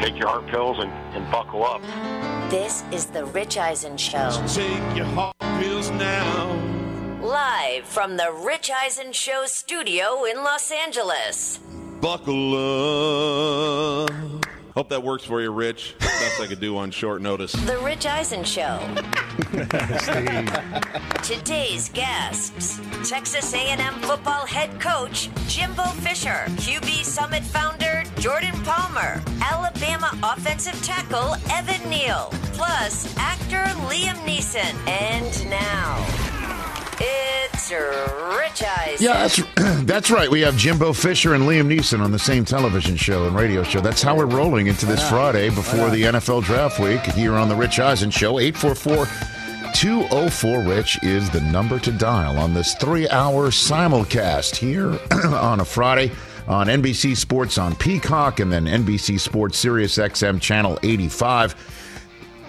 Take your heart pills and, and buckle up. This is the Rich Eisen Show. Take your heart pills now. Live from the Rich Eisen Show studio in Los Angeles. Buckle up. Hope that works for you, Rich. Best I could do on short notice. The Rich Eisen Show. Today's guests: Texas A&M football head coach Jimbo Fisher, QB Summit founder Jordan Palmer, Alabama offensive tackle Evan Neal, plus actor Liam Neeson, and now it's Rich Eisen. Yeah, that's that's right. We have Jimbo Fisher and Liam Neeson on the same television show and radio show. That's how we're rolling into this Friday before the NFL draft week here on the Rich Eisen Show. 844 204 Rich is the number to dial on this three hour simulcast here on a Friday on NBC Sports on Peacock and then NBC Sports Sirius XM Channel 85.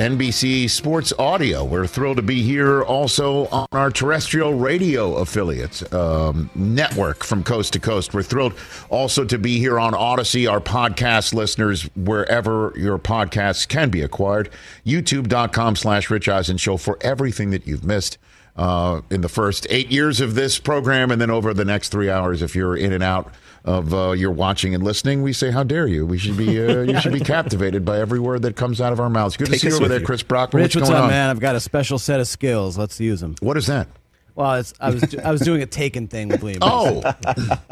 NBC Sports Audio. We're thrilled to be here also on our terrestrial radio affiliates um, network from coast to coast. We're thrilled also to be here on Audacy, our podcast listeners, wherever your podcasts can be acquired. YouTube.com slash Rich Eisen Show for everything that you've missed. Uh, in the first eight years of this program, and then over the next three hours, if you're in and out of uh, your watching and listening, we say, "How dare you?" We should be uh, you should be captivated by every word that comes out of our mouths. Good Take to see you over there, you. Chris Brockman. Rich, what's what's going up, on? man? I've got a special set of skills. Let's use them. What is that? Well, it's, I was I was doing a taken thing with Liam. Oh,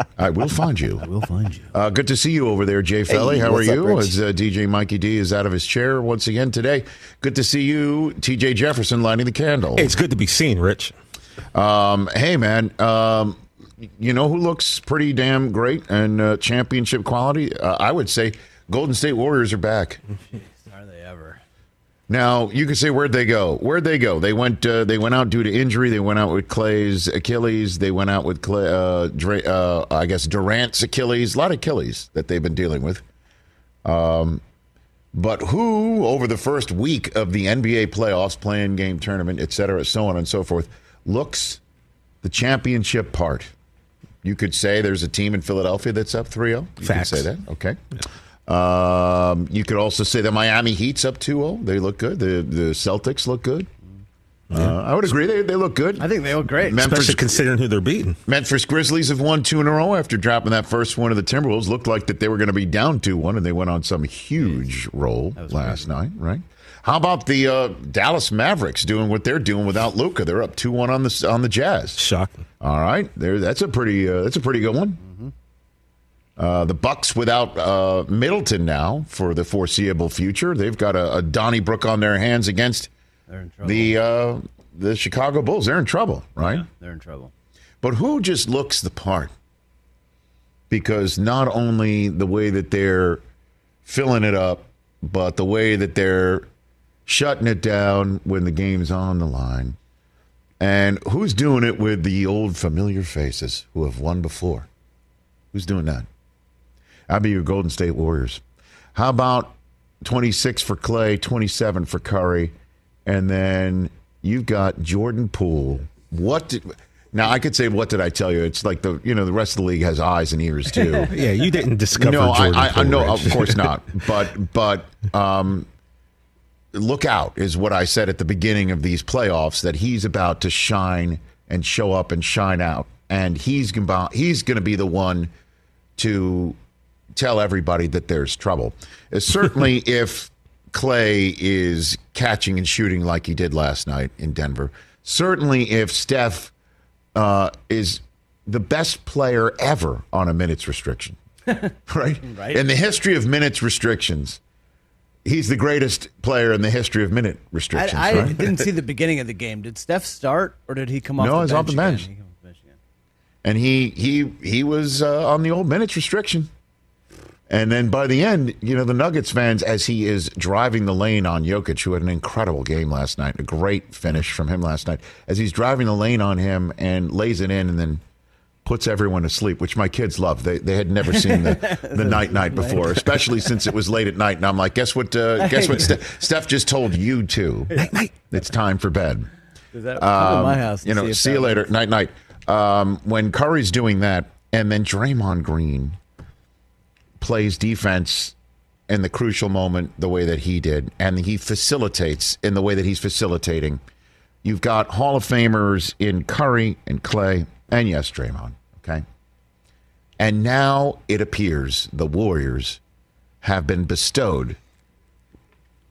I will find you. I will find you. Uh, good to see you over there, Jay Felly. How are what's up, you? As uh, DJ Mikey D is out of his chair once again today. Good to see you, TJ Jefferson, lighting the candle. Hey, it's good to be seen, Rich. Um, hey, man. Um, you know who looks pretty damn great and uh, championship quality? Uh, I would say Golden State Warriors are back. Are they ever? Now you can say where'd they go? Where'd they go? They went. Uh, they went out due to injury. They went out with Klay's Achilles. They went out with Klay, uh, Dra- uh, I guess Durant's Achilles. A lot of Achilles that they've been dealing with. Um, but who over the first week of the NBA playoffs, playing game tournament, et cetera, so on and so forth, looks the championship part? You could say there's a team in Philadelphia that's up 3-0. You Facts. could say that. Okay. Um, you could also say the Miami Heat's up 2-0. They look good. The the Celtics look good. Uh, I would agree. They, they look good. I think they look great. Memphis, Especially considering who they're beating. Memphis Grizzlies have won two in a row after dropping that first one of the Timberwolves. Looked like that they were going to be down 2-1, and they went on some huge roll last night, right? How about the uh, Dallas Mavericks doing what they're doing without Luka? They're up 2-1 on the on the Jazz. Shocking. All right, there. That's a pretty. Uh, that's a pretty good one. Uh, the Bucks without uh, Middleton now for the foreseeable future. They've got a, a Donnybrook on their hands against They're in trouble. the uh, the Chicago Bulls. They're in trouble, right? Yeah, they're in trouble. But who just looks the part? Because not only the way that they're filling it up, but the way that they're shutting it down when the game's on the line. And who's doing it with the old familiar faces who have won before? Who's doing that? I'll be your Golden State Warriors. How about 26 for Klay, 27 for Curry, and then you've got Jordan Poole. What did now I could say what did I tell you? It's like the you know the rest of the league has eyes and ears too. Yeah, you didn't discover no, Jordan I, I, I Rich. of course not. But but um, look out is what I said at the beginning of these playoffs that he's about to shine and show up and shine out, and he's gonna he's going to be the one to tell everybody that there's trouble. Uh, Certainly, if Klay is catching and shooting like he did last night in Denver. Certainly, if Steph uh, is the best player ever on a minutes restriction, right? Right. In the history of minutes restrictions, he's the greatest player in the history of minute restrictions. I, I right? didn't see the beginning of the game. Did Steph start or did he come off? No, the he's off the bench. He came off the bench and he he he was uh, on the old minutes restriction. And then by the end, you know, the Nuggets fans, as he is driving the lane on Jokic, who had an incredible game last night, a great finish from him last night, as he's driving the lane on him and lays it in and then puts everyone to sleep, which my kids love. They they had never seen the the night night before, especially since it was late at night. And I'm like, guess what? Uh, guess what? Steph, Steph just told you to. Night night. It's time for bed. Does that to my house? You know, if see you later. Night night. Um, when Curry's doing that, and then Draymond Green plays defense in the crucial moment the way that he did, and he facilitates in the way that he's facilitating. You've got Hall of Famers in Curry and Klay, and yes, Draymond. Okay. And now it appears the Warriors have been bestowed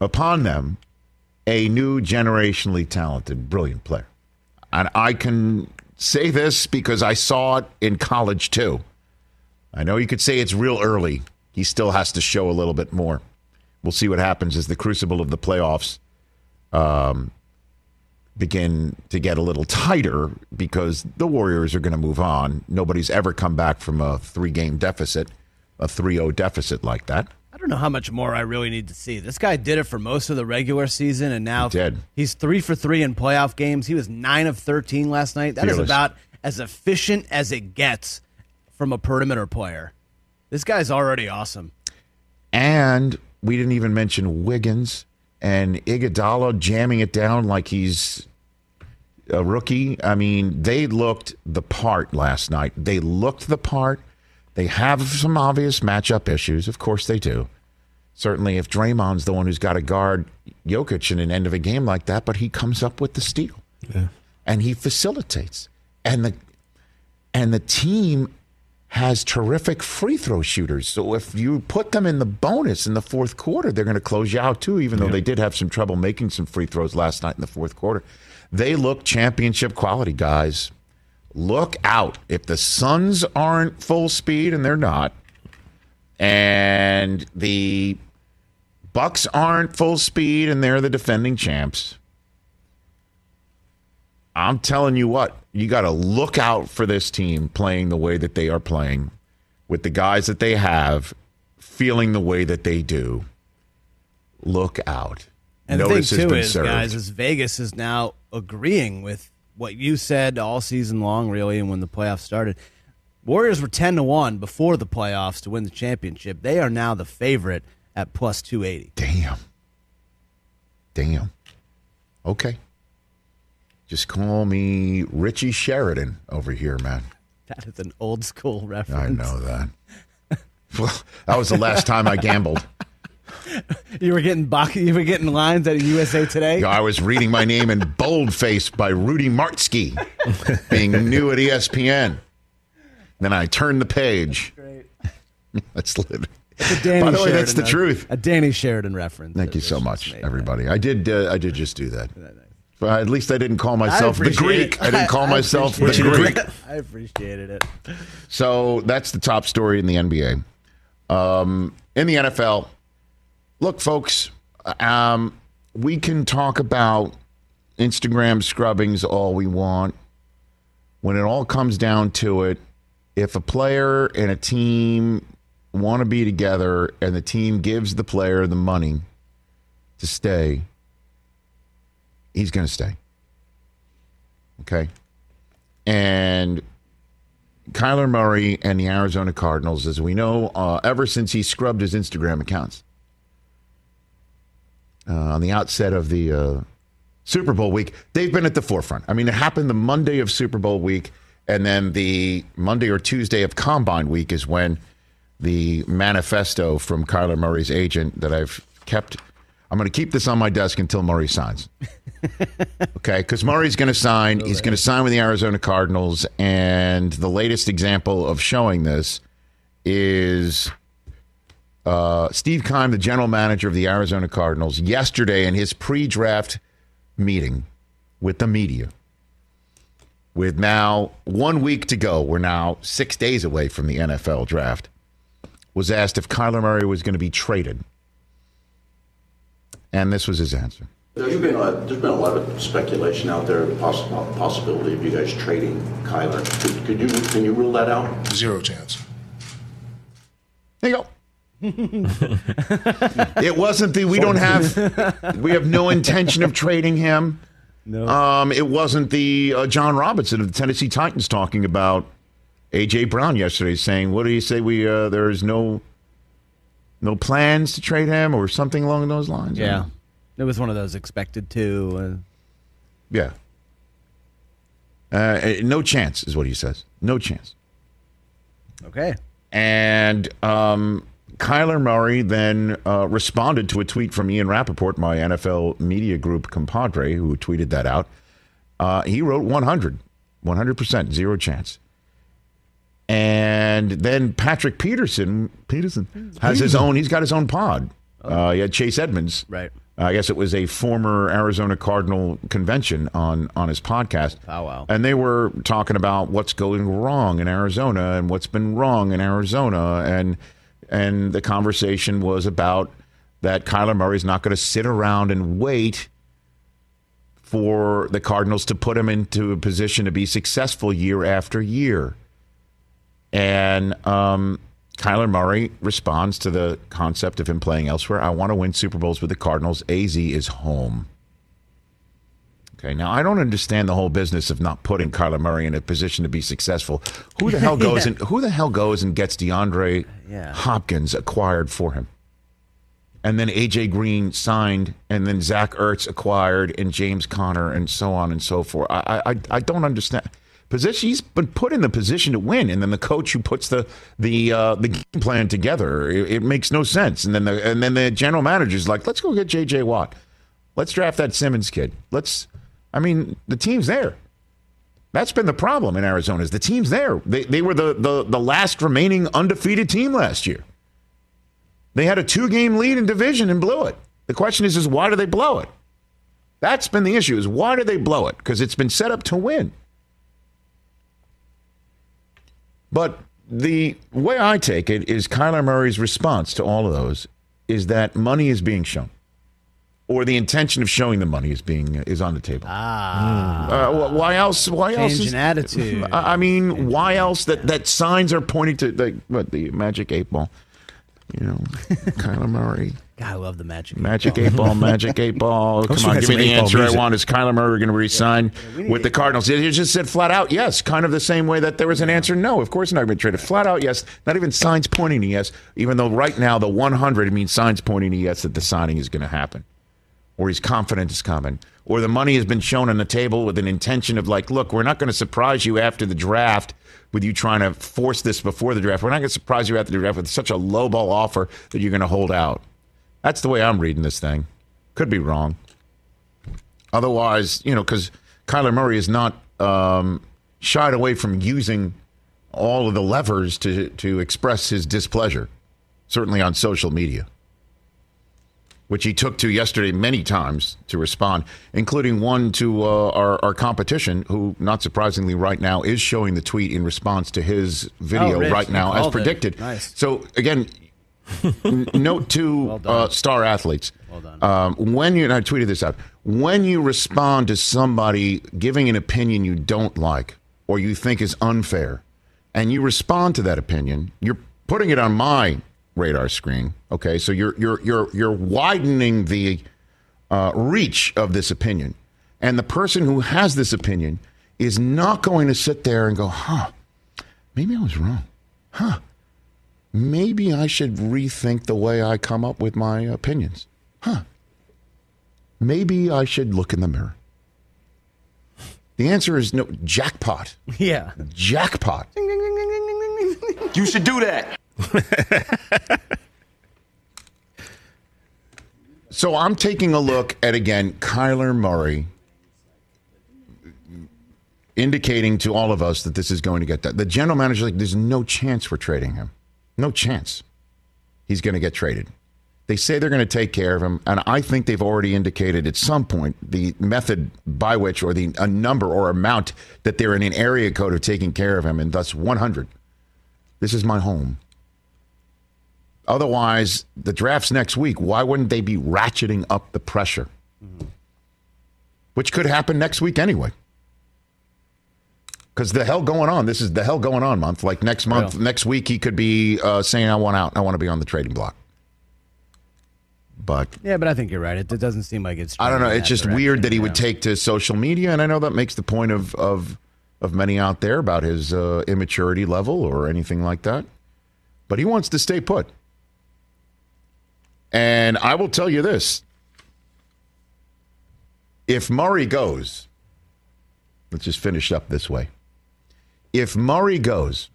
upon them a new generationally talented, brilliant player. And I can say this because I saw it in college too. I know you could say it's real early. He still has to show a little bit more. We'll see what happens as the crucible of the playoffs um, begin to get a little tighter because the Warriors are going to move on. Nobody's ever come back from a three game deficit, a 3 0 deficit like that. I don't know how much more I really need to see. This guy did it for most of the regular season, and now He he's three for three in playoff games. He was nine of thirteen last night. That is Fearless. about as efficient as it gets from a perimeter player. This guy's already awesome. And we didn't even mention Wiggins and Iguodala jamming it down like he's a rookie. I mean, they looked the part last night. They looked the part. They have some obvious matchup issues. Of course they do. Certainly if Draymond's the one who's got to guard Jokic in an end of a game like that, but he comes up with the steal. Yeah. And he facilitates. And the and the team has terrific free throw shooters. So if you put them in the bonus in the fourth quarter, they're going to close you out too, even though they did have some trouble making some free throws last night in the fourth quarter. They look championship quality, guys. Look out. If the Suns aren't full speed, and they're not, and the Bucks aren't full speed, and they're the defending champs. I'm telling you what, you got to look out for this team playing the way that they are playing, with the guys that they have, feeling the way that they do. Look out. And Notice the thing too is, served. guys, is Vegas is now agreeing with what you said all season long, really, and when the playoffs started. Warriors were ten to one before the playoffs to win the championship. They are now the favorite at plus two eighty. Damn. Damn. Okay. Just call me Richie Sheridan over here, man. That is an old school reference. I know that. well, that was the last time I gambled. You were getting box, you were getting lines at USA Today. I was reading my name in boldface by Rudy Martzke, being new at ESPN. Then I turned the page. That's. It's a Danny By the way, that's the truth. A Danny Sheridan reference. Thank you so much, everybody. I did. Uh, I did just do that. But at least I didn't call myself the Greek. it. I didn't call myself the Greek. it. I appreciated it. So that's the top story in the NBA. Um, in the NFL, look, folks, um, we can talk about Instagram scrubbings all we want. When it all comes down to it, if a player and a team want to be together and the team gives the player the money to stay, he's going to stay. Okay. And Kyler Murray and the Arizona Cardinals, as we know, uh, ever since he scrubbed his Instagram accounts uh, on the outset of the uh, Super Bowl week, they've been at the forefront. I mean, it happened the Monday of Super Bowl week, and then the Monday or Tuesday of Combine week is when the manifesto from Kyler Murray's agent that I've kept. I'm going to keep this on my desk until Murray signs. Okay, because Murray's going to sign. He's going to sign with the Arizona Cardinals, and the latest example of showing this is uh, Steve Keim, the general manager of the Arizona Cardinals, yesterday in his pre-draft meeting with the media, with now one week to go, we're now six days away from the NFL draft, was asked if Kyler Murray was going to be traded. And this was his answer. There's been a, there's been a lot of speculation out there, poss- possibility of you guys trading Kyler. Could, could you can you rule that out? Zero chance. There you go. it wasn't the we don't have we have no intention of trading him. No. Um, it wasn't the uh, Jon Robinson of the Tennessee Titans talking about AJ Brown yesterday, saying, "What do you say? We uh, there is no no plans to trade him or something along those lines." Yeah. It was one of those expected to. yeah. Uh, no chance is what he says. No chance. Uh, okay. And um, Kyler Murray then uh, responded to a tweet from Ian Rapoport, my NFL media group compadre, who tweeted that out. Uh, he wrote 100, 100%, zero chance. And then Patrick Peterson, Peterson has his own. He's got his own pod. Uh, he had Chase Edmonds. Right. I guess it was a former Arizona Cardinal convention on on his podcast. Oh, wow. And they were talking about what's going wrong in Arizona and what's been wrong in Arizona, and and the conversation was about that Kyler Murray's not going to sit around and wait for the Cardinals to put him into a position to be successful year after year. And um, Kyler Murray responds to the concept of him playing elsewhere. I want to win Super Bowls with the Cardinals. AZ is home. Okay, now I don't understand the whole business of not putting Kyler Murray in a position to be successful. Who the hell goes Yeah. and who the hell goes and gets DeAndre Yeah. Hopkins acquired for him? And then AJ Green signed, and then Zach Ertz acquired, and James Conner, and so on and so forth. I I, I don't understand. Position he's been put in the position to win, and then the coach who puts the the uh, the game plan together, it, it makes no sense. And then the and then the general manager's like, let's go get J.J. Watt, let's draft that Simmons kid. Let's, I mean, the team's there. That's been the problem in Arizona. Is the team's there? They they were the the the last remaining undefeated team last year. They had a two game lead in division and blew it. The question is, is why do they blow it? That's been the issue. Is why do they blow it? Because it's been set up to win. But the way I take it is Kyler Murray's response to all of those is that money is being shown, or the intention of showing the money is being is on the table. Ah, uh, why else? Why else? Change Is, in attitude. I mean, why else that that signs are pointing to like what the magic eight ball? You know, Kyler Murray. God, I love the magic. Magic eight ball, magic eight ball. Come on, give me the eight ball answer I want. Is Kyler Murray going to resign with the Cardinals? You just said flat out yes, kind of the same way that there was an answer no. Of course, not going to be traded. Flat out yes. Not even signs pointing to yes. Even though right now the 100 means signs pointing to yes that the signing is going to happen, or he's confident it's coming, or the money has been shown on the table with an intention of like, look, we're not going to surprise you after the draft with you trying to force this before the draft. We're not going to surprise you after the draft with such a low ball offer that you're going to hold out. That's the way I'm reading this thing. Could be wrong. Otherwise, you know, because Kyler Murray is not um, shied away from using all of the levers to to express his displeasure, certainly on social media, which he took to yesterday many times to respond, including one to uh, our, our competition, who, not surprisingly, right now is showing the tweet in response to his video Oh, right now, as predicted. Nice. So again, note to uh, star athletes. Well done. Um, when you, and I tweeted this out, when you respond to somebody giving an opinion you don't like or you think is unfair, and you respond to that opinion, you're putting it on my radar screen. Okay, so you're you're you're you're widening the uh, reach of this opinion, and the person who has this opinion is not going to sit there and go, "Huh, maybe I was wrong." Huh maybe I should rethink the way I come up with my opinions. Huh. Maybe I should look in the mirror. The answer is no. Jackpot. Yeah. Jackpot. You should do that. So I'm taking a look at again Kyler Murray indicating to all of us that this is going to get that. The general manager like there's no chance we're trading him. No chance. he's going to get traded. They say they're going to take care of him, and I think they've already indicated at some point the method by which, or the a number or amount that they're in an area code of taking care of him, and thus 100. This is my home. Otherwise, the draft's next week. Why wouldn't they be ratcheting up the pressure? Mm-hmm. Which could happen next week anyway. Because the hell going on. This is the hell going on month. Like next month, Real. next week, he could be uh, saying, I want out. I want to be on the trading block. But Yeah, but I think you're right. It, it doesn't seem like it's. I don't know. It's just weird that he would take to social media, and I know that makes the point of of of many out there about his uh, immaturity level or anything like that. But he wants to stay put. And I will tell you this: if Murray goes, let's just finish up this way. If Murray goes,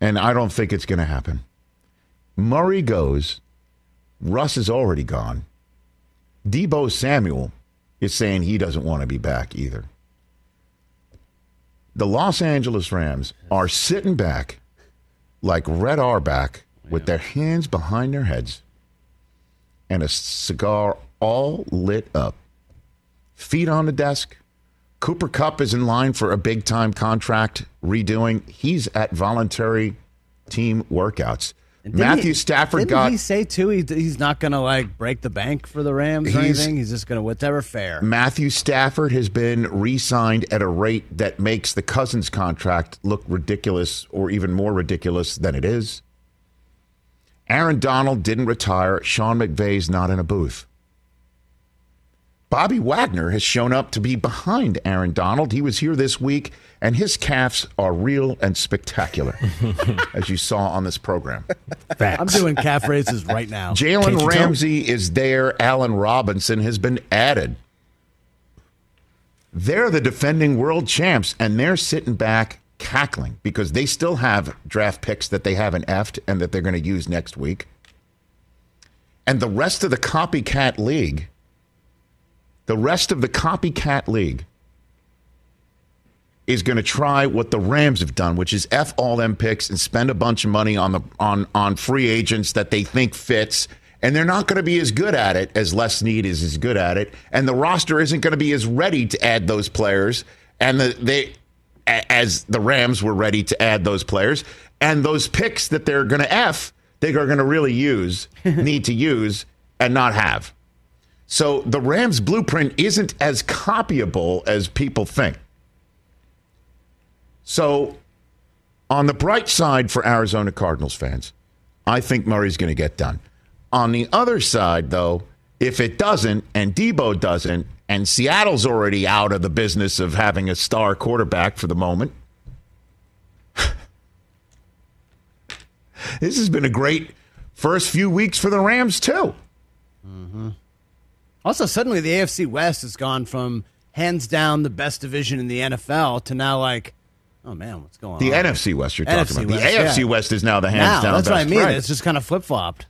and I don't think it's going to happen, Murray goes. Russ is already gone. Deebo Samuel is saying he doesn't want to be back either. The Los Angeles Rams are sitting back like Red Auerbach with their hands behind their heads and a cigar all lit up. Feet on the desk. Cooper Kupp is in line for a big time contract redoing. He's at voluntary team workouts. Didn't Matthew he- Stafford didn't got he say too? He, he's not going to like break the bank for the Rams or He's- anything. He's just going to whatever fair. Matthew Stafford has been re signed at a rate that makes the Cousins contract look ridiculous or even more ridiculous than it is. Aaron Donald didn't retire. Sean McVay's not in a booth. Bobby Wagner has shown up to be behind Aaron Donald. He was here this week, and his calves are real and spectacular, as you saw on this program. I'm doing calf raises right now. Jalen toe. Ramsey is there. Allen Robinson has been added. They're the defending world champs, and they're sitting back cackling because they still have draft picks that they haven't effed and that they're going to use next week. And the rest of the copycat league, the rest of the copycat league is going to try what the Rams have done, which is f all them picks and spend a bunch of money on the on on free agents that they think fits, and they're not going to be as good at it as Les Snead is as good at it, and the roster isn't going to be as ready to add those players, and the, they as the Rams were ready to add those players, and those picks that they're going to f they are going to really use need to use and not have. So the Rams blueprint isn't as copyable as people think. So, on the bright side for Arizona Cardinals fans, I think Murray's going to get done. On the other side, though, if it doesn't, and Deebo doesn't, and Seattle's already out of the business of having a star quarterback for the moment, this has been a great first few weeks for the Rams, too. Mm-hmm. Also, suddenly the AFC West has gone from hands down the best division in the NFL to now like, oh man, what's going The on? The NFC West, you're talking NFC about. The West, AFC yeah. West is now the hands now, down that's what I mean. Right. It's just kind of flip flopped.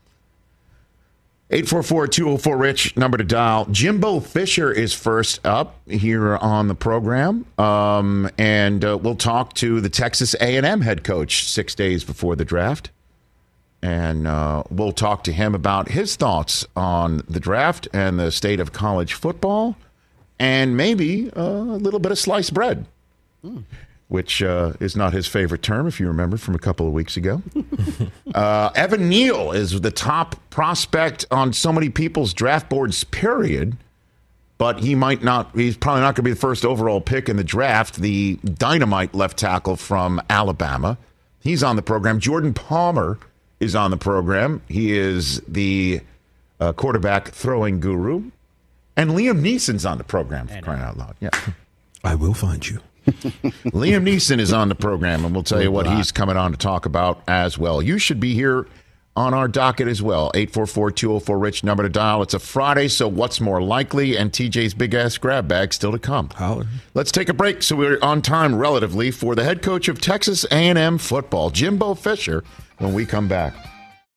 844-204-RICH, number to dial. Jimbo Fisher is first up here on the program. Um, and uh, we'll talk to the Texas A&M head coach six days before the draft. And uh, we'll talk to him about his thoughts on the draft and the state of college football and maybe uh, a little bit of sliced bread, which uh, is not his favorite term, if you remember from a couple of weeks ago. Uh, Evan Neal is the top prospect on so many people's draft boards, period. But he might not, he's probably not going to be the first overall pick in the draft. The dynamite left tackle from Alabama. He's on the program. Jordan Palmer is on the program. He is the uh, quarterback throwing guru. And Liam Neeson's on the program for crying out loud. Yeah. I will find you. Liam Neeson is on the program, and we'll tell you what he's coming on to talk about as well. You should be here on our docket as well. 844-204-RICH, number to dial. It's a Friday, so what's more likely? And TJ's big-ass grab bag still to come. Holler. Let's take a break so we're on time relatively for the head coach of Texas A&M football, Jimbo Fisher, when we come back.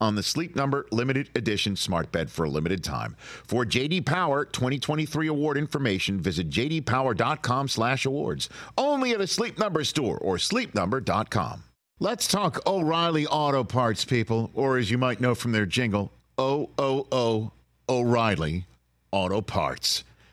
on the Sleep Number limited edition smart bed for a limited time. For JD Power 2023 award information, visit jdpower.com/awards. Only at a Sleep Number store or sleepnumber.com. Let's talk O'Reilly Auto Parts, people, or as you might know from their jingle, O O O O'Reilly Auto Parts.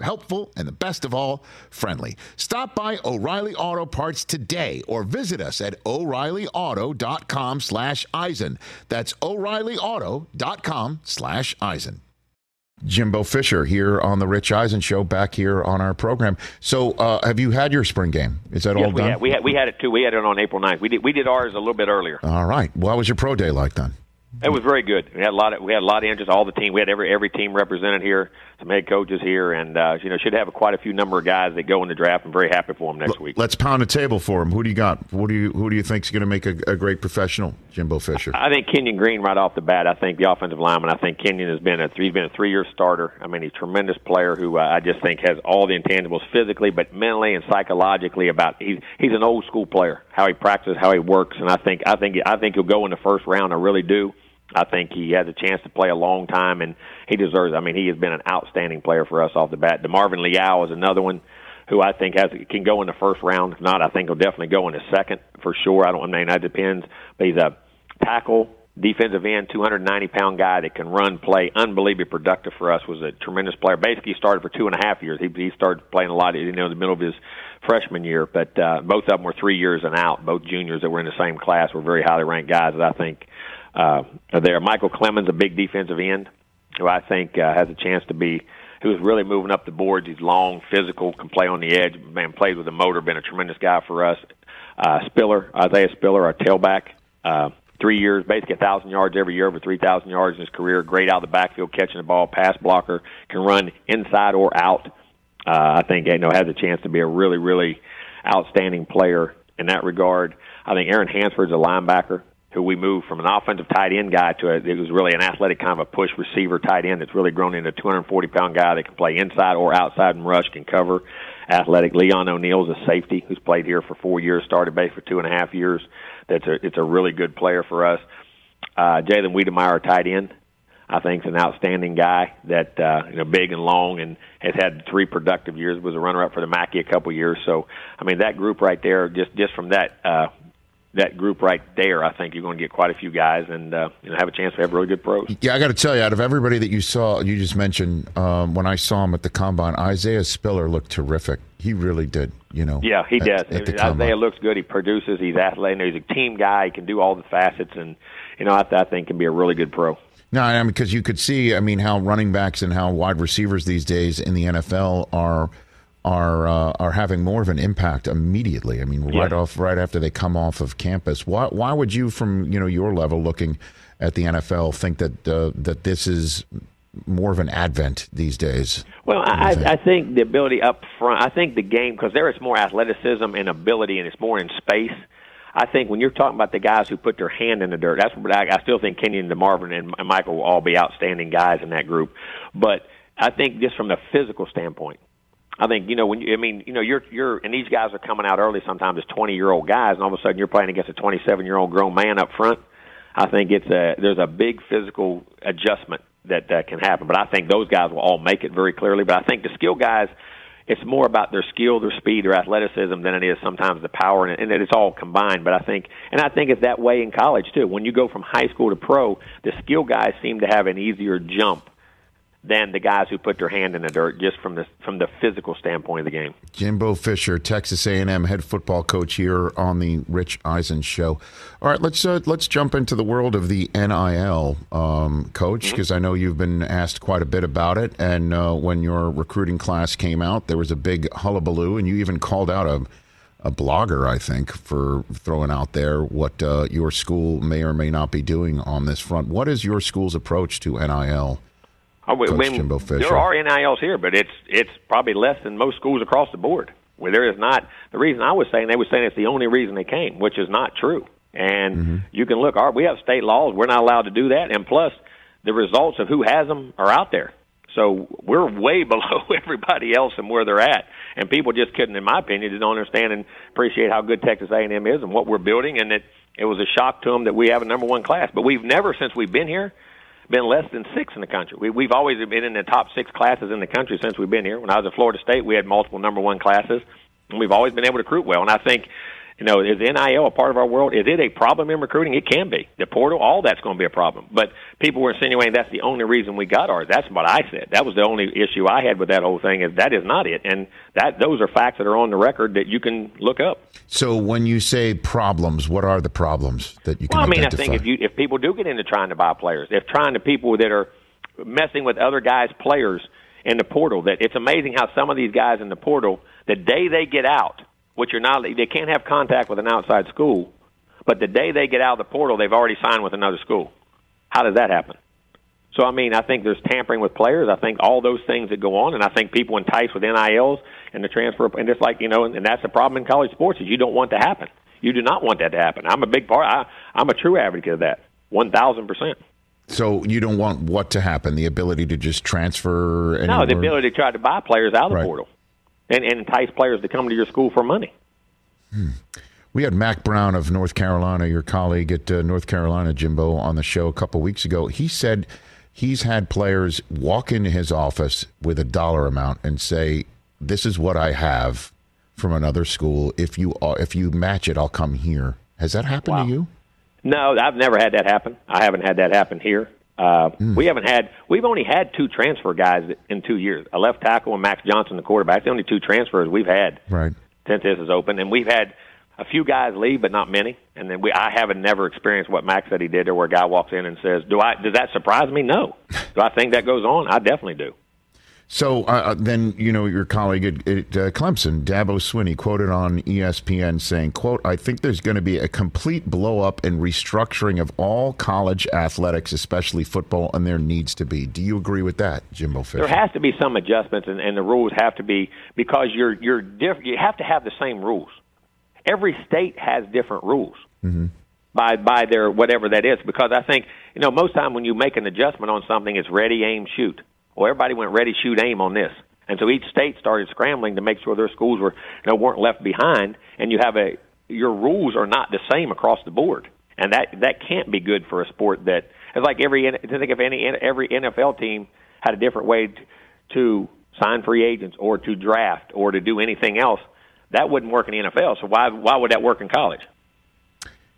helpful, and the best of all, friendly. Stop by O'Reilly Auto Parts today or visit us at o'reillyauto.com slash Eisen. That's o'reillyauto.com slash Eisen. Jimbo Fisher here on the Rich Eisen Show, back here on our program. So, uh, have you had your spring game? Is that yes, all we done? Had, we had we had it too. We had it on April 9th. We did we did ours a little bit earlier. All right. What was your pro day like then? It was very good. We had a lot of we had a lot of interest. All the team. We had every every team represented here. Some head coaches here, and uh, you know should have quite a few number of guys that go in the draft. I'm very happy for them next week. Let's pound a table for him. Who do you got? What do you who do you think is going to make a, a, great professional? Jimbo Fisher. I think Kenyon Green right off the bat. I think the offensive lineman. I think Kenyon has been a he's been a three year starter. I mean he's a tremendous player who uh, I just think has all the intangibles physically, but mentally and psychologically. About he's he's an old school player. How he practices, how he works, and I think I think I think he'll go in the first round. I really do. I think he has a chance to play a long time, and he deserves. I mean, he has been an outstanding player for us off the bat. DeMarvin Leal is another one who I think has can go in the first round. If not, I think he'll definitely go in the second for sure. I don't. I mean, that depends. But he's a tackle, defensive end, 290 pound guy that can run, play, unbelievably productive for us. Was a tremendous player. Basically, started for two and a half years. He he started playing a lot. You know, in the middle of his freshman year, but uh, both of them were three years and out. Both juniors that were in the same class were very highly ranked guys that I think uh, there. Micheal Clemons, a big defensive end, who I think uh, has a chance to be, who's really moving up the boards. He's long, physical, can play on the edge. Man, played with a motor. Been a tremendous guy for us. Uh, Spiller, Isaiah Spiller, our tailback. Uh, three years, basically a thousand yards every year, over three thousand yards in his career. Great out of the backfield, catching the ball, pass blocker, can run inside or out. Uh, I think you know has a chance to be a really, really outstanding player in that regard. I think Aaron Hansford's a linebacker who we moved from an offensive tight end guy to a, it was really an athletic kind of a push receiver tight end that's really grown into a 240 pound guy that can play inside or outside and rush, can cover. Athletic Leon O'Neal's a safety who's played here for four years, started base for two and a half years. That's a it's a really good player for us. Uh, Jalen Wydermyer, tight end, I think is an outstanding guy that uh, you know big and long and has had three productive years. Was a runner up for the Mackey a couple years. So I mean that group right there, just just from that uh, that group right there, I think you're going to get quite a few guys and uh, you know have a chance to have really good pros. Yeah, I got to tell you, out of everybody that you saw, you just mentioned um, when I saw him at the combine, Isaiah Spiller looked terrific. He really did. You know. Yeah, he at, does. At the Isaiah combine. looks good. He produces. He's athletic. He's a team guy. He can do all the facets, and you know I, I think can be a really good pro. No, I mean because you could see, I mean, how running backs and how wide receivers these days in the NFL are are uh, are having more of an impact immediately. I mean, right Yeah. off, right after they come off of campus. Why why would you, from you know your level, looking at the NFL, think that uh, that this is more of an advent these days? Well, What do you I, think? I think the ability up front. I think the game because there is more athleticism and ability, and it's more in space. I think when you're talking about the guys who put their hand in the dirt, that's what I, I still think Kenyon and DeMarvin and, and Michael will all be outstanding guys in that group. But I think just from the physical standpoint, I think you know when you, I mean you know you're you're and these guys are coming out early sometimes as 20 year old guys, and all of a sudden you're playing against a 27 year old grown man up front. I think it's a there's a big physical adjustment that uh, can happen, but I think those guys will all make it very clearly. But I think the skill guys it's more about their skill, their speed, their athleticism than it is sometimes the power, and, and it's all combined. But I think, and I think it's that way in college too. When you go from high school to pro, the skill guys seem to have an easier jump than the guys who put their hand in the dirt just from the from the physical standpoint of the game. Jimbo Fisher, Texas A&M head football coach here on the Rich Eisen show. All right, let's uh, let's jump into the world of the NIL, um, coach, because mm-hmm. I know you've been asked quite a bit about it. And uh, when your recruiting class came out, there was a big hullabaloo, and you even called out a a blogger, I think, for throwing out there what uh, your school may or may not be doing on this front. What is your school's approach to NIL? Coach when, Jimbo Fisher. There are NILs here, but it's it's probably less than most schools across the board. Where there is not the reason I was saying they were saying it's the only reason they came, which is not true. And mm-hmm. you can look. Our, we have state laws. We're not allowed to do that. And plus, the results of who has them are out there. So we're way below everybody else and where they're at. And people just couldn't, in my opinion, just don't understand and appreciate how good Texas A&M is and what we're building. And that it was a shock to them that we have a number one class. But we've never, since we've been here, been less than six in the country. We, we've always been in the top six classes in the country since we've been here. When I was at Florida State, we had multiple number one classes, and we've always been able to recruit well. And I think, you know, is NIL a part of our world? Is it a problem in recruiting? It can be. The portal, all that's going to be a problem. But people were insinuating that's the only reason we got ours. That's what I said. That was the only issue I had with that whole thing. Is that is not it, and that those are facts that are on the record that you can look up. So when you say problems, what are the problems that you can? Well, I mean, identify? I think if you if people do get into trying to buy players, if trying to people that are messing with other guys' players in the portal, that it's amazing how some of these guys in the portal, the day they get out, which are not they can't have contact with an outside school, but the day they get out of the portal, they've already signed with another school. How does that happen? So I mean, I think there's tampering with players. I think all those things that go on, and I think people entice with NILs and the transfer, and it's like you know, and, and that's the problem in college sports is you don't want to happen. You do not want that to happen. I'm a big part. I, I'm a true advocate of that, one thousand percent. So you don't want what to happen? The ability to just transfer? Anywhere? No, the ability to try to buy players out of the right. portal, and, and entice players to come to your school for money. Hmm. We had Mack Brown of North Carolina, your colleague at uh, North Carolina, Jimbo, on the show a couple weeks ago. He said he's had players walk into his office with a dollar amount and say, "This is what I have from another school. If you uh, if you match it, I'll come here." Has that happened wow. to you? No, I've never had that happen. I haven't had that happen here. Uh, mm. We haven't had. We've only had two transfer guys in two years: a left tackle and Max Johnson, the quarterback. The only two transfers we've had right. since this is open, and we've had a few guys leave, but not many. And then we, I haven't never experienced what Max said he did, there, where a guy walks in and says, "Do I? Does that surprise me? No. do I think that goes on? I definitely do." So uh, uh, then, you know, your colleague at, at uh, Clemson, Dabo Swinney, quoted on ESPN saying, "quote I think there's going to be a complete blow up and restructuring of all college athletics, especially football, and there needs to be." Do you agree with that, Jimbo Fisher? There has to be some adjustments, and, and the rules have to be because you're you're diff- you have to have the same rules every state has different rules mm-hmm. by by their whatever that is. Because I think you know most time when you make an adjustment on something, it's ready, aim, shoot. Well, everybody went ready, shoot, aim on this, and so each state started scrambling to make sure their schools were you know weren't left behind. And you have a your rules are not the same across the board, and that that can't be good for a sport that it's like every to think if any every NFL team had a different way to sign free agents or to draft or to do anything else that wouldn't work in the NFL. So why why would that work in college?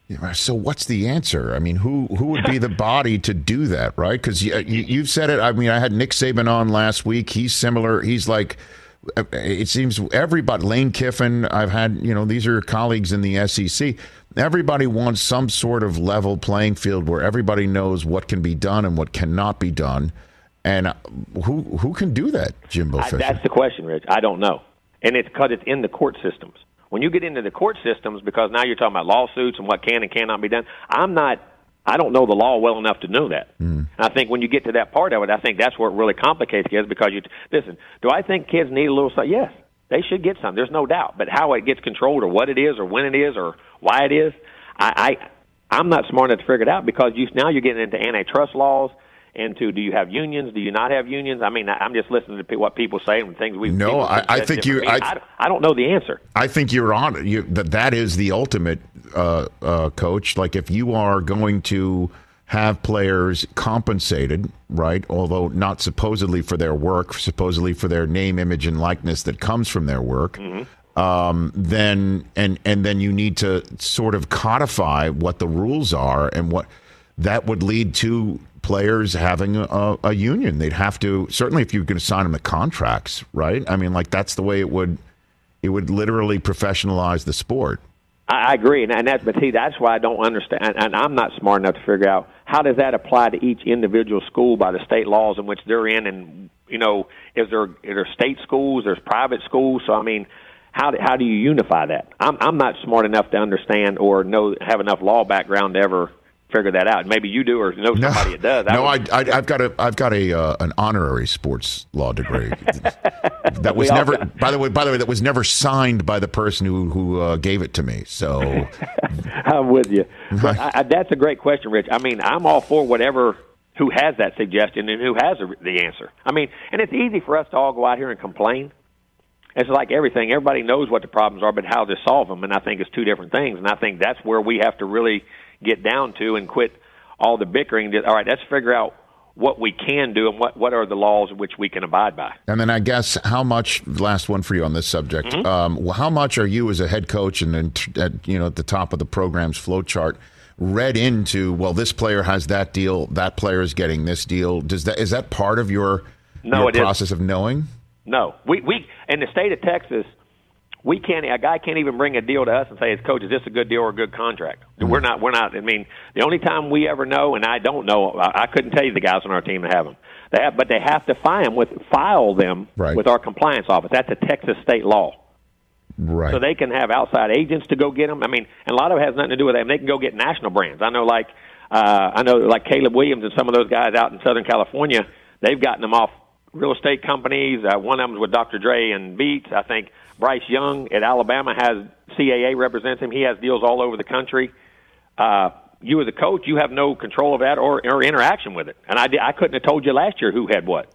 Yeah, so what's the answer? I mean, who who would be the body to do that, right? Because you, you, have said it. I mean, I had Nick Saban on last week. He's similar. He's like, uh, it seems everybody. Lane Kiffin. I've had you know these are colleagues in the SEC. Everybody wants some sort of level playing field where everybody knows what can be done and what cannot be done. And uh, who who can do that, Jimbo Fisher? I, that's the question, Rich. I don't know and it's because it's in the court systems. When you get into the court systems, because now you're talking about lawsuits and what can and cannot be done, I'm not. I don't know the law well enough to know that. Mm. I think when you get to that part of it, I think that's where it really complicates kids because you listen. Do I think kids need a little? Yes, they should get some. There's no doubt. But how it gets controlled, or what it is, or when it is, or why it is, I, I I'm not smart enough to figure it out because you now you're getting into antitrust laws. Into do you have unions? Do you not have unions? I mean, I'm just listening to what people say and things we. No, I, I think you. I, I, I, don't know the answer. I think you're on. You, that that is the ultimate uh, uh, coach. Like if you are going to have players compensated, right? Although not supposedly for their work, supposedly for their name, image, and likeness that comes from their work. Mm-hmm. Um, then and and then you need to sort of codify what the rules are and what that would lead to players having a, a union. They'd have to certainly if you're going to sign them the contracts, right? I mean, like that's the way it would it would literally professionalize the sport. I agree, and, and that's but see that's why I don't understand, and I'm not smart enough to figure out how does that apply to each individual school by the state laws in which they're in, and you know, is there are there state schools, there's private schools, so I mean, how do, how do you unify that? I'm I'm not smart enough to understand or know have enough law background to ever figure that out. Maybe you do, or know somebody no, that does. I no, I, I, have got a I've got a uh, an honorary sports law degree that was never. Got... By the way, by the way, that was never signed by the person who who uh, gave it to me. So I'm with you. But I, that's a great question, Rich. I mean, I'm all for whatever. Who has that suggestion and who has the answer? I mean, and it's easy for us to all go out here and complain. It's like everything; everybody knows what the problems are, but how to solve them. And I think it's two different things. And I think that's where we have to really get down to and quit all the bickering. All right, let's figure out what we can do and what, what are the laws which we can abide by. And then I guess how much last one for you on this subject. Mm-hmm. Um, how much are you as a head coach and then at, you know at the top of the program's flow chart read into well this player has that deal that player is getting this deal does that is that part of your, no, your process of knowing? No, we we in the state of Texas we can't a guy can't even bring a deal to us and say, "As coach, is this a good deal or a good contract?" Mm-hmm. We're not. We're not. I mean, the only time we ever know, and I don't know, I, I couldn't tell you the guys on our team that have them. They have, but they have to file them with file them right. with our compliance office. That's a Texas state law. Right. So they can have outside agents to go get them. I mean, and a lot of it has nothing to do with them. They can go get national brands. I know, like uh, I know, like Caleb Williams and some of those guys out in Southern California. They've gotten them off real estate companies. Uh, one of them with Dr. Dre and Beats. I think Bryce Young at Alabama has CAA represents him. He has deals all over the country. Uh, you as a coach, you have no control of that or, or interaction with it. And I, I couldn't have told you last year who had what.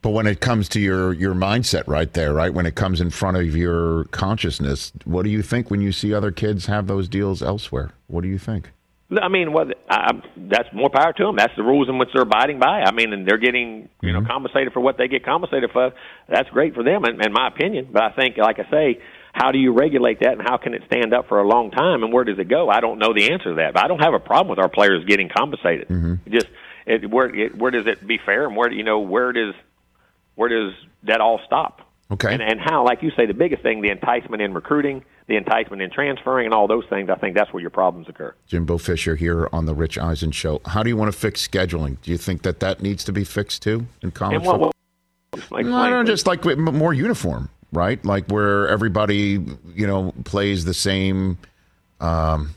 But when it comes to your, your mindset right there, right? When it comes in front of your consciousness, what do you think when you see other kids have those deals elsewhere? What do you think? I mean, well, I, that's more power to them. That's the rules in which they're abiding by. I mean, and they're getting you know compensated for what they get compensated for. That's great for them, in, in my opinion. But I think, like I say, how do you regulate that, and how can it stand up for a long time, and where does it go? I don't know the answer to that. But I don't have a problem with our players getting compensated. Mm-hmm. Just it, where it, where does it be fair, and where you know where does where does that all stop? Okay, and, and how, like you say, the biggest thing, the enticement in recruiting the enticement in transferring and all those things, I think that's where your problems occur. Jimbo Fisher here on the Rich Eisen Show. How do you want to fix scheduling? Do you think that that needs to be fixed too in college football? no, no, just like more uniform, right? Like where everybody, you know, plays the same. Um,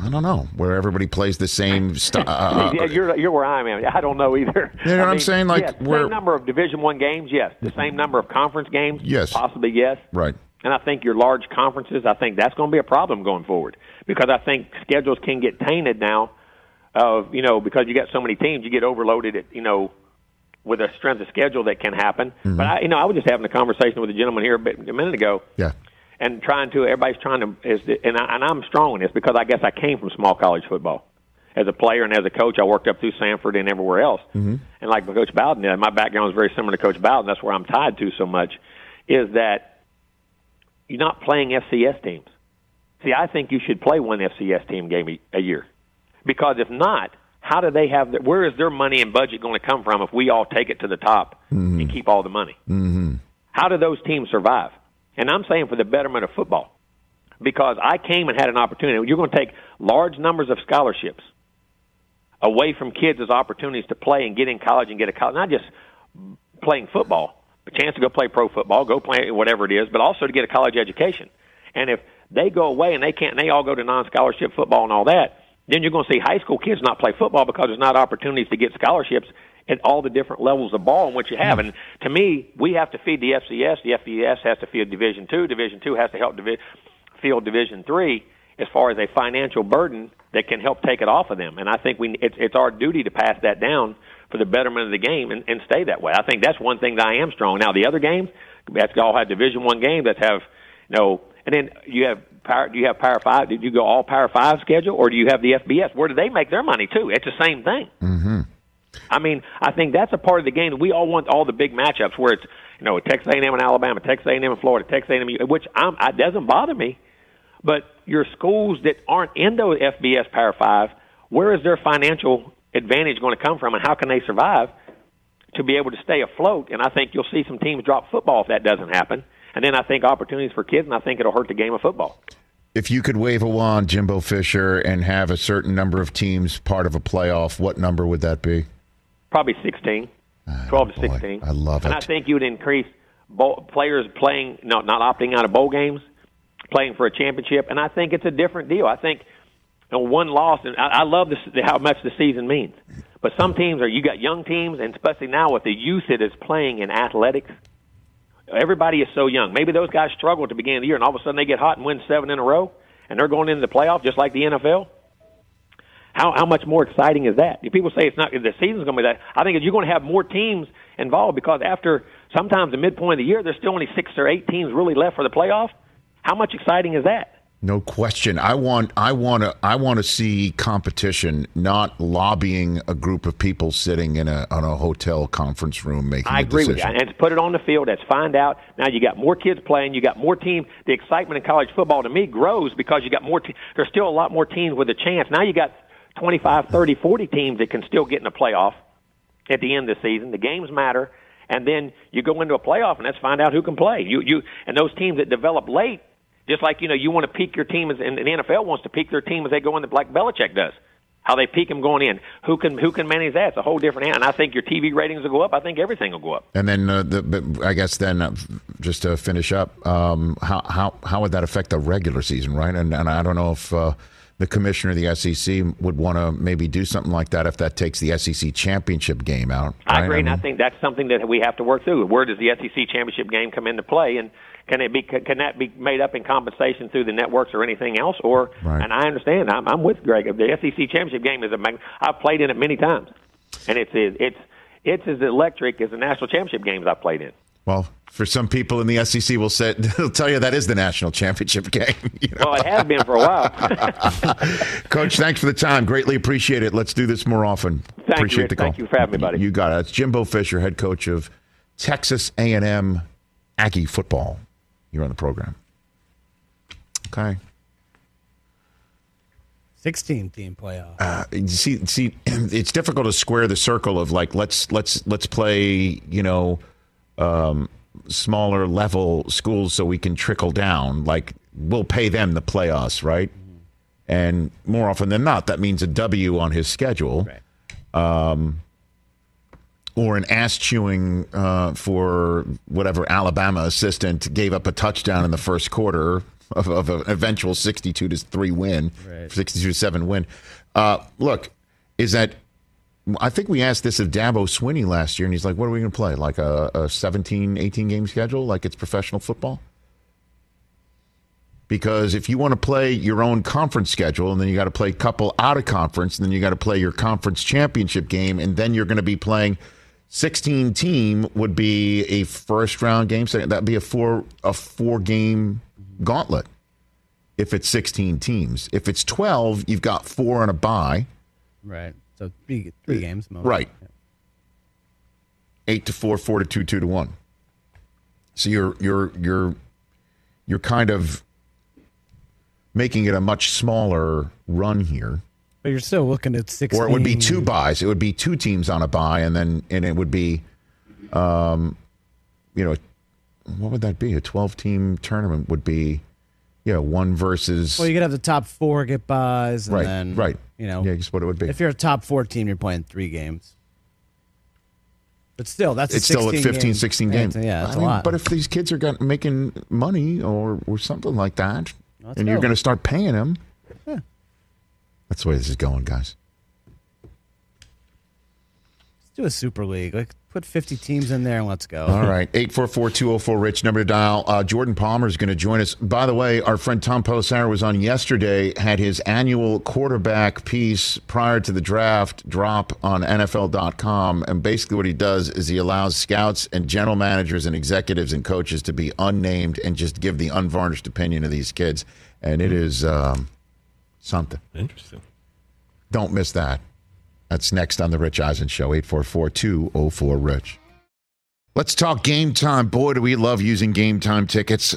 I don't know where everybody plays the same stuff. Uh, yeah, you're you're where I am. I don't know either. You know what I am saying? Like yes, same number of Division One games, yes. The same number of conference games, yes. Possibly, yes. Right. And I think your large conferences, I think that's going to be a problem going forward because I think schedules can get tainted now. Of you know because you got so many teams, you get overloaded. At, you know with a strength of schedule that can happen. Mm-hmm. But I, you know, I was just having a conversation with a gentleman here a, bit, a minute ago. Yeah. And trying to, everybody's trying to, is, and, I, and I'm strong in this because I guess I came from small college football. As a player and as a coach, I worked up through Samford and everywhere else. Mm-hmm. And like Coach Bowden, my background is very similar to Coach Bowden. That's where I'm tied to so much. Is that you're not playing FCS teams. See, I think you should play one FCS team game a year, because if not, how do they have? The, where is their money and budget going to come from if we all take it to the top mm-hmm. and keep all the money? Mm-hmm. How do those teams survive? And I'm saying for the betterment of football, because I came and had an opportunity. You're going to take large numbers of scholarships away from kids as opportunities to play and get in college and get a college, not just playing football, a chance to go play pro football, go play whatever it is, but also to get a college education. And if they go away and they can't, and they all go to non-scholarship football and all that, then you're going to see high school kids not play football because there's not opportunities to get scholarships at all the different levels of ball in which you have. And to me, we have to feed the FCS. The FBS has to feed Division Two. Division Two has to help divi- field Division Three as far as a financial burden that can help take it off of them. And I think we it's, it's our duty to pass that down for the betterment of the game and, and stay that way. I think that's one thing that I am strong. Now the other games, that's all have Division One games that have you know, and then you have power. Do you have Power Five? Did you go all Power Five schedule, or do you have the FBS? Where do they make their money too? It's the same thing. Mm-hmm. I mean, I think that's a part of the game that we all want all the big matchups where it's you know Texas A&M and Alabama, Texas A&M and Florida, Texas A&M, which I'm, it doesn't bother me. But your schools that aren't in those FBS Power Five, where is their financial advantage going to come from, and how can they survive to be able to stay afloat? And I think you'll see some teams drop football if that doesn't happen. And then I think opportunities for kids, and I think it'll hurt the game of football. If you could wave a wand, Jimbo Fisher, and have a certain number of teams part of a playoff, what number would that be? Probably 16, ah, 12 to 16. I love and it. I think you would increase bowl, players playing, no, not opting out of bowl games, playing for a championship. And I think it's a different deal. I think you know, one loss, and I, I love this, how much the season means. But some teams are, you got young teams, and especially now with the youth that is playing in athletics, everybody is so young. Maybe those guys struggle at the beginning of the year, and all of a sudden they get hot and win seven in a row, and they're going into the playoff just like the NFL. How how much more exciting is that? If people say it's not the season's going to be that, I think you're going to have more teams involved because after sometimes the midpoint of the year, there's still only six or eight teams really left for the playoff. How much exciting is that? No question. I want I want to I want to see competition, not lobbying a group of people sitting in a on a hotel conference room making. I agree with you. And put it on the field, let's find out. Now you got more kids playing. You got more teams. The excitement in college football to me grows because you got more. Te- there's still a lot more teams with a chance. Now you got 25, 30, 40 teams that can still get in a playoff at the end of the season. The games matter. And then you go into a playoff, and let's find out who can play. You, you, and those teams that develop late, just like you know, you want to peak your team, as, and the NFL wants to peak their team as they go in, like Belichick does. How they peak them going in. Who can who can manage that? It's a whole different. hand. And I think your TV ratings will go up. I think everything will go up. And then uh, the, I guess then uh, just to finish up, um, how how how would that affect the regular season, right? And and I don't know if uh, the commissioner of the SEC would want to maybe do something like that if that takes the SEC championship game out. I right? agree, and I think that's something that we have to work through. Where does the SEC championship game come into play, and can it be can that be made up in compensation through the networks or anything else? Or Right. and I understand, I'm, I'm with Greg. The SEC championship game is a mag- I've played in it many times, and it's it's it's as electric as the national championship games I've played in. well, for some people in the SEC, will say they'll tell you that is the national championship game. you know? Well, it has been for a while. Coach, thanks for the time. Greatly appreciate it. Let's do this more often. Thank you, appreciate Rich. the call. Thank you for having me, buddy. You got it. It's Jimbo Fisher, head coach of Texas A&M Aggie football. You're on the program. Okay. 16 team playoff. Uh, see, see, it's difficult to square the circle of like let's let's let's play, you know, um, smaller level schools so we can trickle down. Like we'll pay them the playoffs, right? And more often than not, that means a W on his schedule, um, or an ass chewing uh, for whatever Alabama assistant gave up a touchdown in the first quarter of, of an eventual sixty-two to three win, Right. sixty-two to seven win. Uh, look, is that? I think we asked this of Dabo Swinney last year, and he's like, "What are we going to play? Like a, a 17, 18 game schedule, like it's professional football?" Because if you want to play your own conference schedule, and then you got to play a couple out of conference, and then you got to play your conference championship game, and then you're going to be playing 16 team would be a first round game. So that'd be a four a four game gauntlet. If it's 16 teams, if it's 12, you've got four on a bye. Right. So three, three games. Most. Right. Eight to four, four to two, two to one. So you're you're you're you're kind of making it a much smaller run here. But you're still looking at six. Or it would be two buys. It would be two teams on a buy, and then and it would be, um, you know, what would that be? A twelve team tournament would be, yeah, one versus. Well, you could have the top four get buys, and right, then right. You know, yeah, just what it would be. if you're a top four team, you're playing three games. But still, that's a it's still at 16 15, game- 16 games. Yeah, that's I mean, a lot. But if these kids are got, making money or, or something like that, Let's and you're going to start paying them, Yeah. that's the way this is going, guys. Let's do a super league. Like put 50 teams in there and let's go. All right. 844-204-RICH, number to dial. Uh, Jordan Palmer is going to join us. By the way, our friend Tom Pelissero was on yesterday, had his annual quarterback piece prior to the draft drop on NFL.com. And basically what he does is he allows scouts and general managers and executives and coaches to be unnamed and just give the unvarnished opinion of these kids. And it is um, something. Interesting. Don't miss that. That's next on the Rich Eisen Show, 844 204 Rich. Let's talk game time. Boy, do we love using game time tickets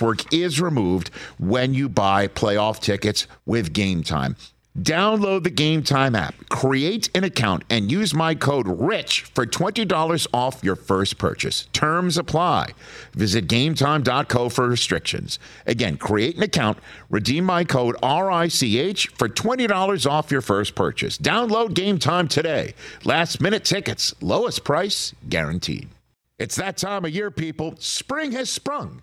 guesswork is removed when you buy playoff tickets with Game Time. Download the Game Time app, create an account, and use my code RICH for $20 off your first purchase. Terms apply. Visit gametime.co for restrictions. Again, create an account, redeem my code RICH for $20 off your first purchase. Download Game Time today. Last minute tickets, lowest price guaranteed. It's that time of year, people. Spring has sprung,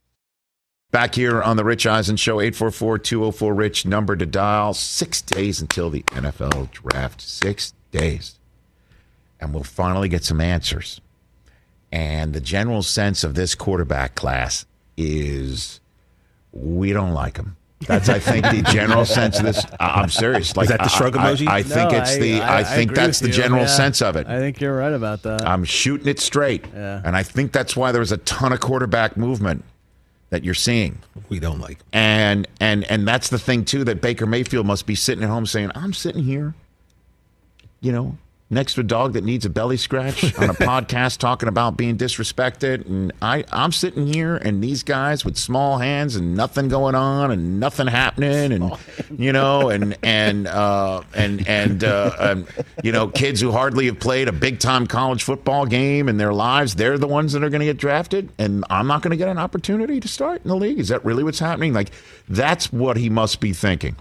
Back here on the Rich Eisen Show, 844-204-RICH, number to dial. Six days until the NFL draft. Six days. And we'll finally get some answers. And the general sense of this quarterback class is we don't like him. That's, I think, the general sense of this. I- I'm serious. Like, Is that the shrug I- I- emoji? I, think No, it's the. I, think agree that's the you. general Yeah. sense of it. I think you're right about that. I'm shooting it straight. Yeah. And I think that's why there was a ton of quarterback movement that you're seeing. We don't like. And and and that's the thing too that Baker Mayfield must be sitting at home saying, "I'm sitting here, you know, next to a dog that needs a belly scratch on a podcast talking about being disrespected, and I I'm sitting here and these guys with small hands and nothing going on and nothing happening, and you know, and and uh, and and uh, um, you know, kids who hardly have played a big time college football game in their lives, they're the ones that are going to get drafted, and I'm not going to get an opportunity to start in the league. Is that really what's happening? Like, that's what he must be thinking.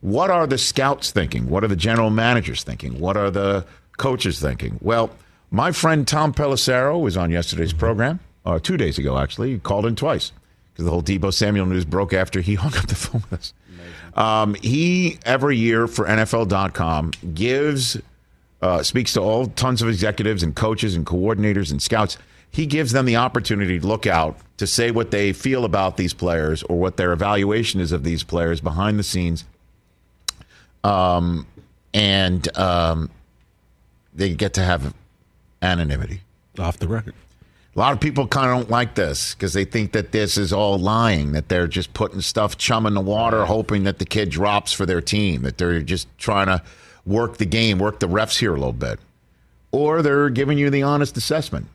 What are the scouts thinking? What are the general managers thinking? What are the coaches thinking? Well, my friend Tom Pelissero was on yesterday's program, or two days ago, actually. He called in twice because the whole Deebo Samuel news broke after he hung up the phone with us. Um, he, every year for NFL.com, gives, uh, speaks to all tons of executives and coaches and coordinators and scouts. He gives them the opportunity to look out to say what they feel about these players or what their evaluation is of these players behind the scenes um, and um, they get to have anonymity. Off the record. A lot of people kind of don't like this because they think that this is all lying, that they're just putting stuff chum in the water, hoping that the kid drops for their team, that they're just trying to work the game, work the refs here a little bit. Or they're giving you the honest assessment.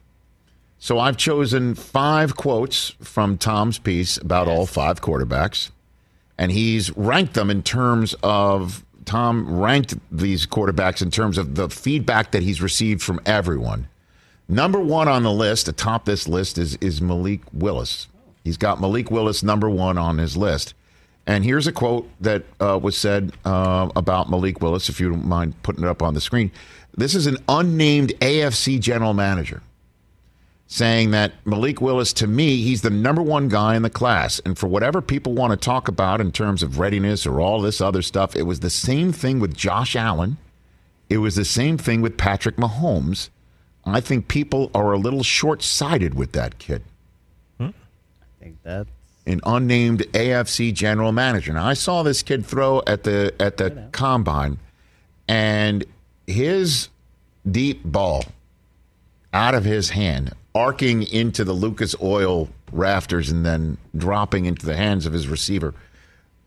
So I've chosen five quotes from Tom's piece about all five quarterbacks, and he's ranked them in terms of Tom ranked these quarterbacks in terms of the feedback that he's received from everyone. Number one on the list, atop this list, is is Malik Willis. He's got Malik Willis number one on his list, And here's a quote that uh, was said uh, about Malik Willis, if you don't mind putting it up on the screen. This is an unnamed AFC general manager saying that Malik Willis, to me, he's the number one guy in the class. And for whatever people want to talk about in terms of readiness or all this other stuff, it was the same thing with Josh Allen. It was the same thing with Patrick Mahomes. I think people are a little short sighted with that kid. Hmm. I think that An unnamed AFC general manager. Now I saw this kid throw at the at the combine, and his deep ball out of his hand, arcing into the Lucas Oil rafters and then dropping into the hands of his receiver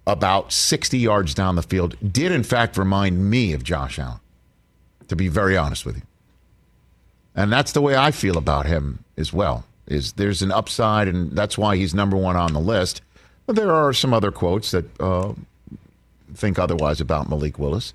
about 60 yards down the field, did in fact remind me of Josh Allen, to be very honest with you. And that's the way I feel about him as well. Is there's an upside, and that's why he's number one on the list. But there are some other quotes that uh, think otherwise about Malik Willis.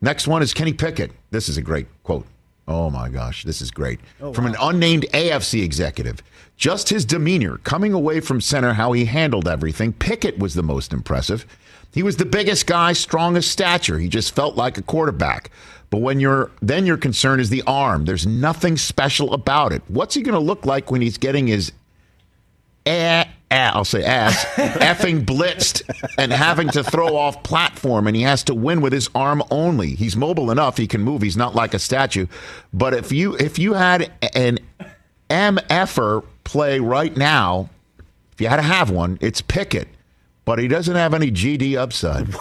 Next one is Kenny Pickett. This is a great quote. Oh my gosh, this is great. Oh, from an unnamed AFC executive. Just his demeanor, coming away from center, how he handled everything. Pickett was the most impressive. He was the biggest guy, strongest stature. He just felt like a quarterback. But when you're then your concern is the arm. There's nothing special about it. What's he going to look like when he's getting his I'll say ass effing blitzed and having to throw off platform and he has to win with his arm only. He's mobile enough, he can move. He's not like a statue. But if you if you had an MFer play right now, if you had to have one, it's Pickett. But he doesn't have any GD upside.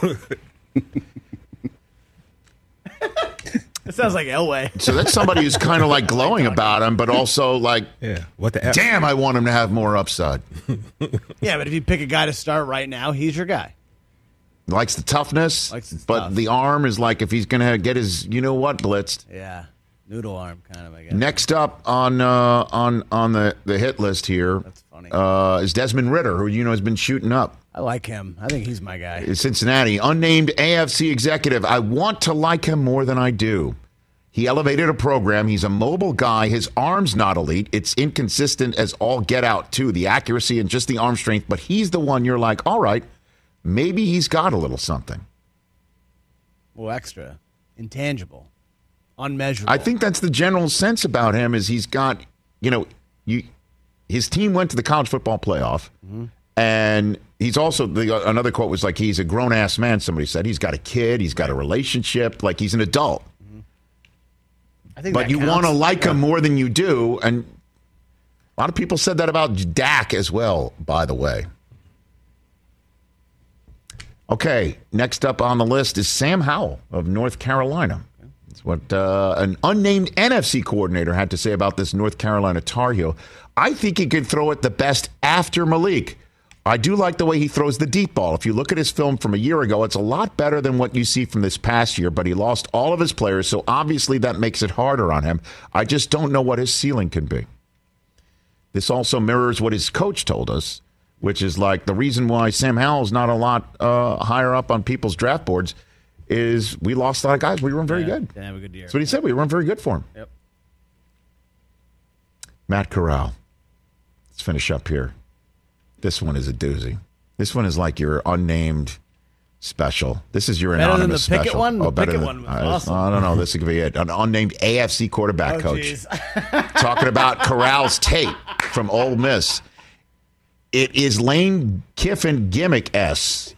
it sounds like Elway. So that's somebody who's kind of like glowing about him, but also like, Yeah. What the F? damn, I want him to have more upside. Yeah, but if you pick a guy to start right now, he's your guy. Likes the toughness, Likes his but tough. the arm is like if he's going to get his, you know what, blitzed. Yeah, noodle arm kind of. I guess. Next up on uh, on on the, the hit list here That's funny. uh, is Desmond Ridder, who you know has been shooting up. I like him. I think he's my guy. Cincinnati, unnamed AFC executive. I want to like him more than I do. He elevated a program. He's a mobile guy. His arm's not elite. It's inconsistent as all get out, too. The accuracy and just the arm strength. But he's the one you're like, all right, maybe he's got a little something. Well, extra, intangible, unmeasurable. I think that's the general sense about him is he's got, you know, you his team went to the college football playoff mm-hmm. And he's also the another quote was like he's a grown ass man somebody said he's got a kid, he's got a relationship, like he's an adult. I think But you want to like him more than you do and a lot of people said that about Dak as well, by the way. Okay, next up on the list is Sam Howell of North Carolina. That's what uh, an unnamed NFC coordinator had to say about this North Carolina Tar Heel. I think he could throw it the best after Malik. I do like the way he throws the deep ball. If you look at his film from a year ago, it's a lot better than what you see from this past year, but he lost all of his players, so obviously that makes it harder on him. I just don't know what his ceiling can be. This also mirrors what his coach told us, which is like the reason why Sam Howell's not a lot uh, higher up on people's draft boards is we lost a lot of guys. We weren't very Yeah, good. Didn't have a good year. That's what he said. We weren't very good for him. Yep. Matt Corral. Let's finish up here. This one is a doozy. This one is like your unnamed special. This is your Better than the special. one? The better Pickett than- one I- awesome. I don't know. This could be it. An unnamed AFC quarterback Oh, coach talking about Corral's tape from Ole Miss. It is Lane Kiffin gimmick S.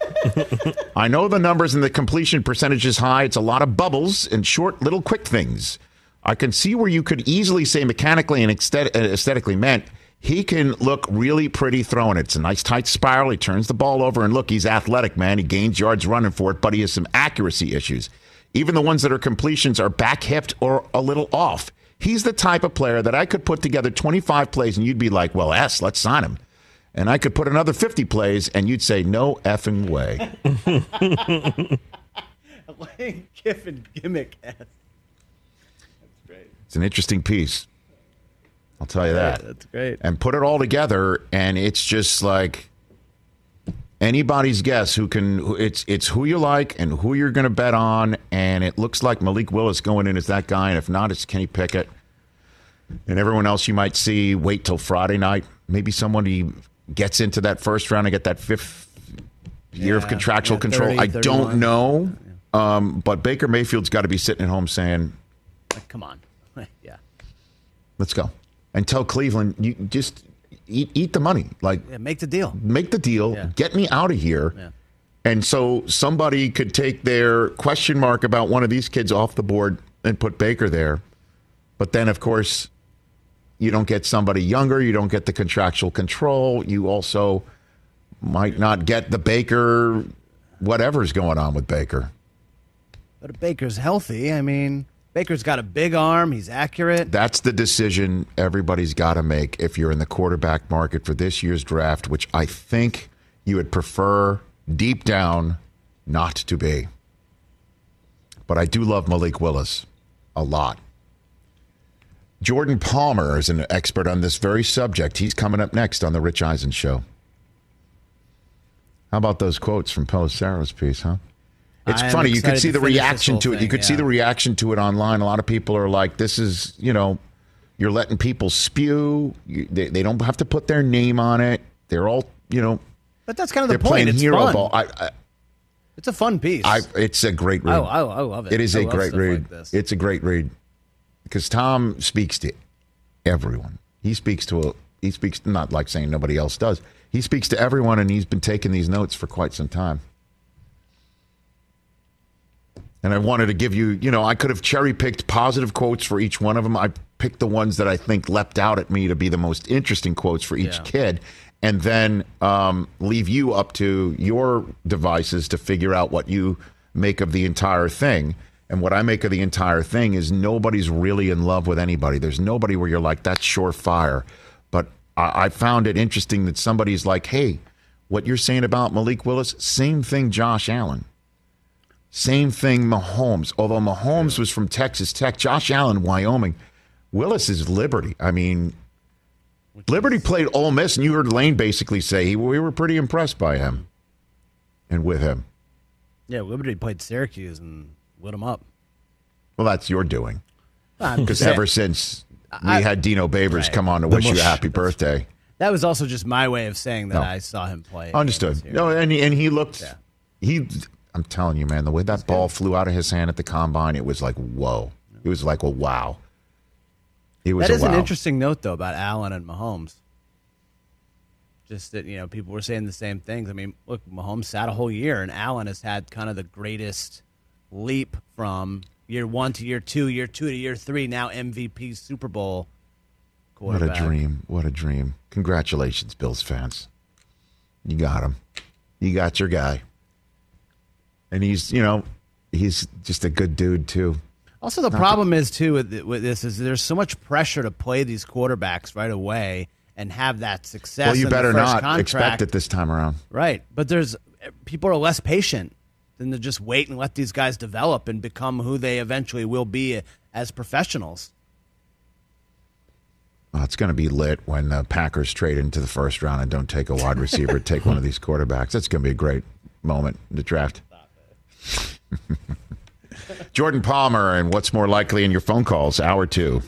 I know the numbers and the completion percentage is high. It's a lot of bubbles and short, little quick things. I can see where you could easily say mechanically and aesthet- uh, aesthetically meant he can look really pretty throwing it. It's a nice tight spiral. He turns the ball over and look, he's athletic, man. He gains yards running for it, but he has some accuracy issues. Even the ones that are completions are back hipped or a little off. He's the type of player that I could put together 25 plays and you'd be like, well, S, let's sign him. And I could put another 50 plays and you'd say, no effing way. Lane Kiffin gimmick. ass. It's an interesting piece. I'll tell you that. That's great. And put it all together, and it's just like anybody's guess who can. who- It's it's who you like and who you're going to bet on, and it looks like Malik Willis going in as that guy, and if not, it's Kenny Pickett, and everyone else you might see. Wait till Friday night. Maybe somebody gets into that first round and get that fifth year of contractual yeah, control. 30, I 31. don't know, um, but Baker Mayfield's got to be sitting at home saying, Like, come on. yeah. "Let's go," and tell Cleveland, "You just eat eat the money, like Yeah, make the deal. make the deal, Yeah. get me out of here." Yeah. And so somebody could take their question mark about one of these kids off the board and put Baker there. But then, of course, you don't get somebody younger. You don't get the contractual control. You also might not get the Baker, whatever's going on with Baker. But if Baker's healthy, I mean, Baker's got a big arm. He's accurate. That's the decision everybody's got to make if you're in the quarterback market for this year's draft, which I think you would prefer deep down not to be. But I do love Malik Willis a lot. Jordan Palmer is an expert on this very subject. He's coming up next on The Rich Eisen Show. How about those quotes from Pelissero's piece, huh? It's I funny. You could see the reaction to it. You thing, could see the reaction to it online. A lot of people are like, "This is, you know, you're letting people spew. You, they, they don't have to put their name on it. They're all, you know, But that's kind of the point. playing It's hero fun. ball. I, I, It's a fun piece. I, it's a great oh, read. I, I, I love it. It is I a great read. Like. It's a great read because Tom speaks to everyone. He speaks to a. He speaks not like saying nobody else does. He speaks to everyone, and he's been taking these notes for quite some time. And I wanted to give you, you know, I could have cherry picked positive quotes for each one of them. I picked the ones that I think leapt out at me to be the most interesting quotes for each Yeah. kid, and then um, leave you up to your devices to figure out what you make of the entire thing. And what I make of the entire thing is nobody's really in love with anybody. There's nobody where you're like, that's surefire. But I, I found it interesting that somebody's like, hey, what you're saying about Malik Willis, same thing, Josh Allen. Same thing, Mahomes. Although Mahomes was from Texas Tech, Josh Allen, Wyoming. Willis is Liberty. I mean, Liberty played Ole Miss, and you heard Lane basically say he, we were pretty impressed by him and with him. yeah, Liberty played Syracuse and lit him up. Well, that's your doing. I'm Because ever since we I- had Dino Babers Right. come on to The wish you a happy birthday. that was also just my way of saying that No. I saw him play. Understood. No, and he, and he looked. Yeah. He, I'm telling you, man, the way that ball flew out of his hand at the combine, it was like whoa. It was like a wow. It was That is wow. an interesting note, though, about Allen and Mahomes. Just that you know, people were saying the same things. I mean, look, Mahomes sat a whole year, and Allen has had kind of the greatest leap from year one to year two, year two to year three. Now MVP, Super Bowl. What a dream! What a dream! Congratulations, Bills fans. You got him. You got your guy. And he's, you know, he's just a good dude too. Also, the problem is too with, with this is there's so much pressure to play these quarterbacks right away and have that success. well, you the better not contract. expect it this time around. Right. But there's people are less patient than to just wait and let these guys develop and become who they eventually will be as professionals. Oh, it's going to be lit when the Packers trade into the first round and don't take a wide receiver, take one of these quarterbacks. That's going to be a great moment in the draft. Jordan Palmer and what's more likely in your phone calls, hour two.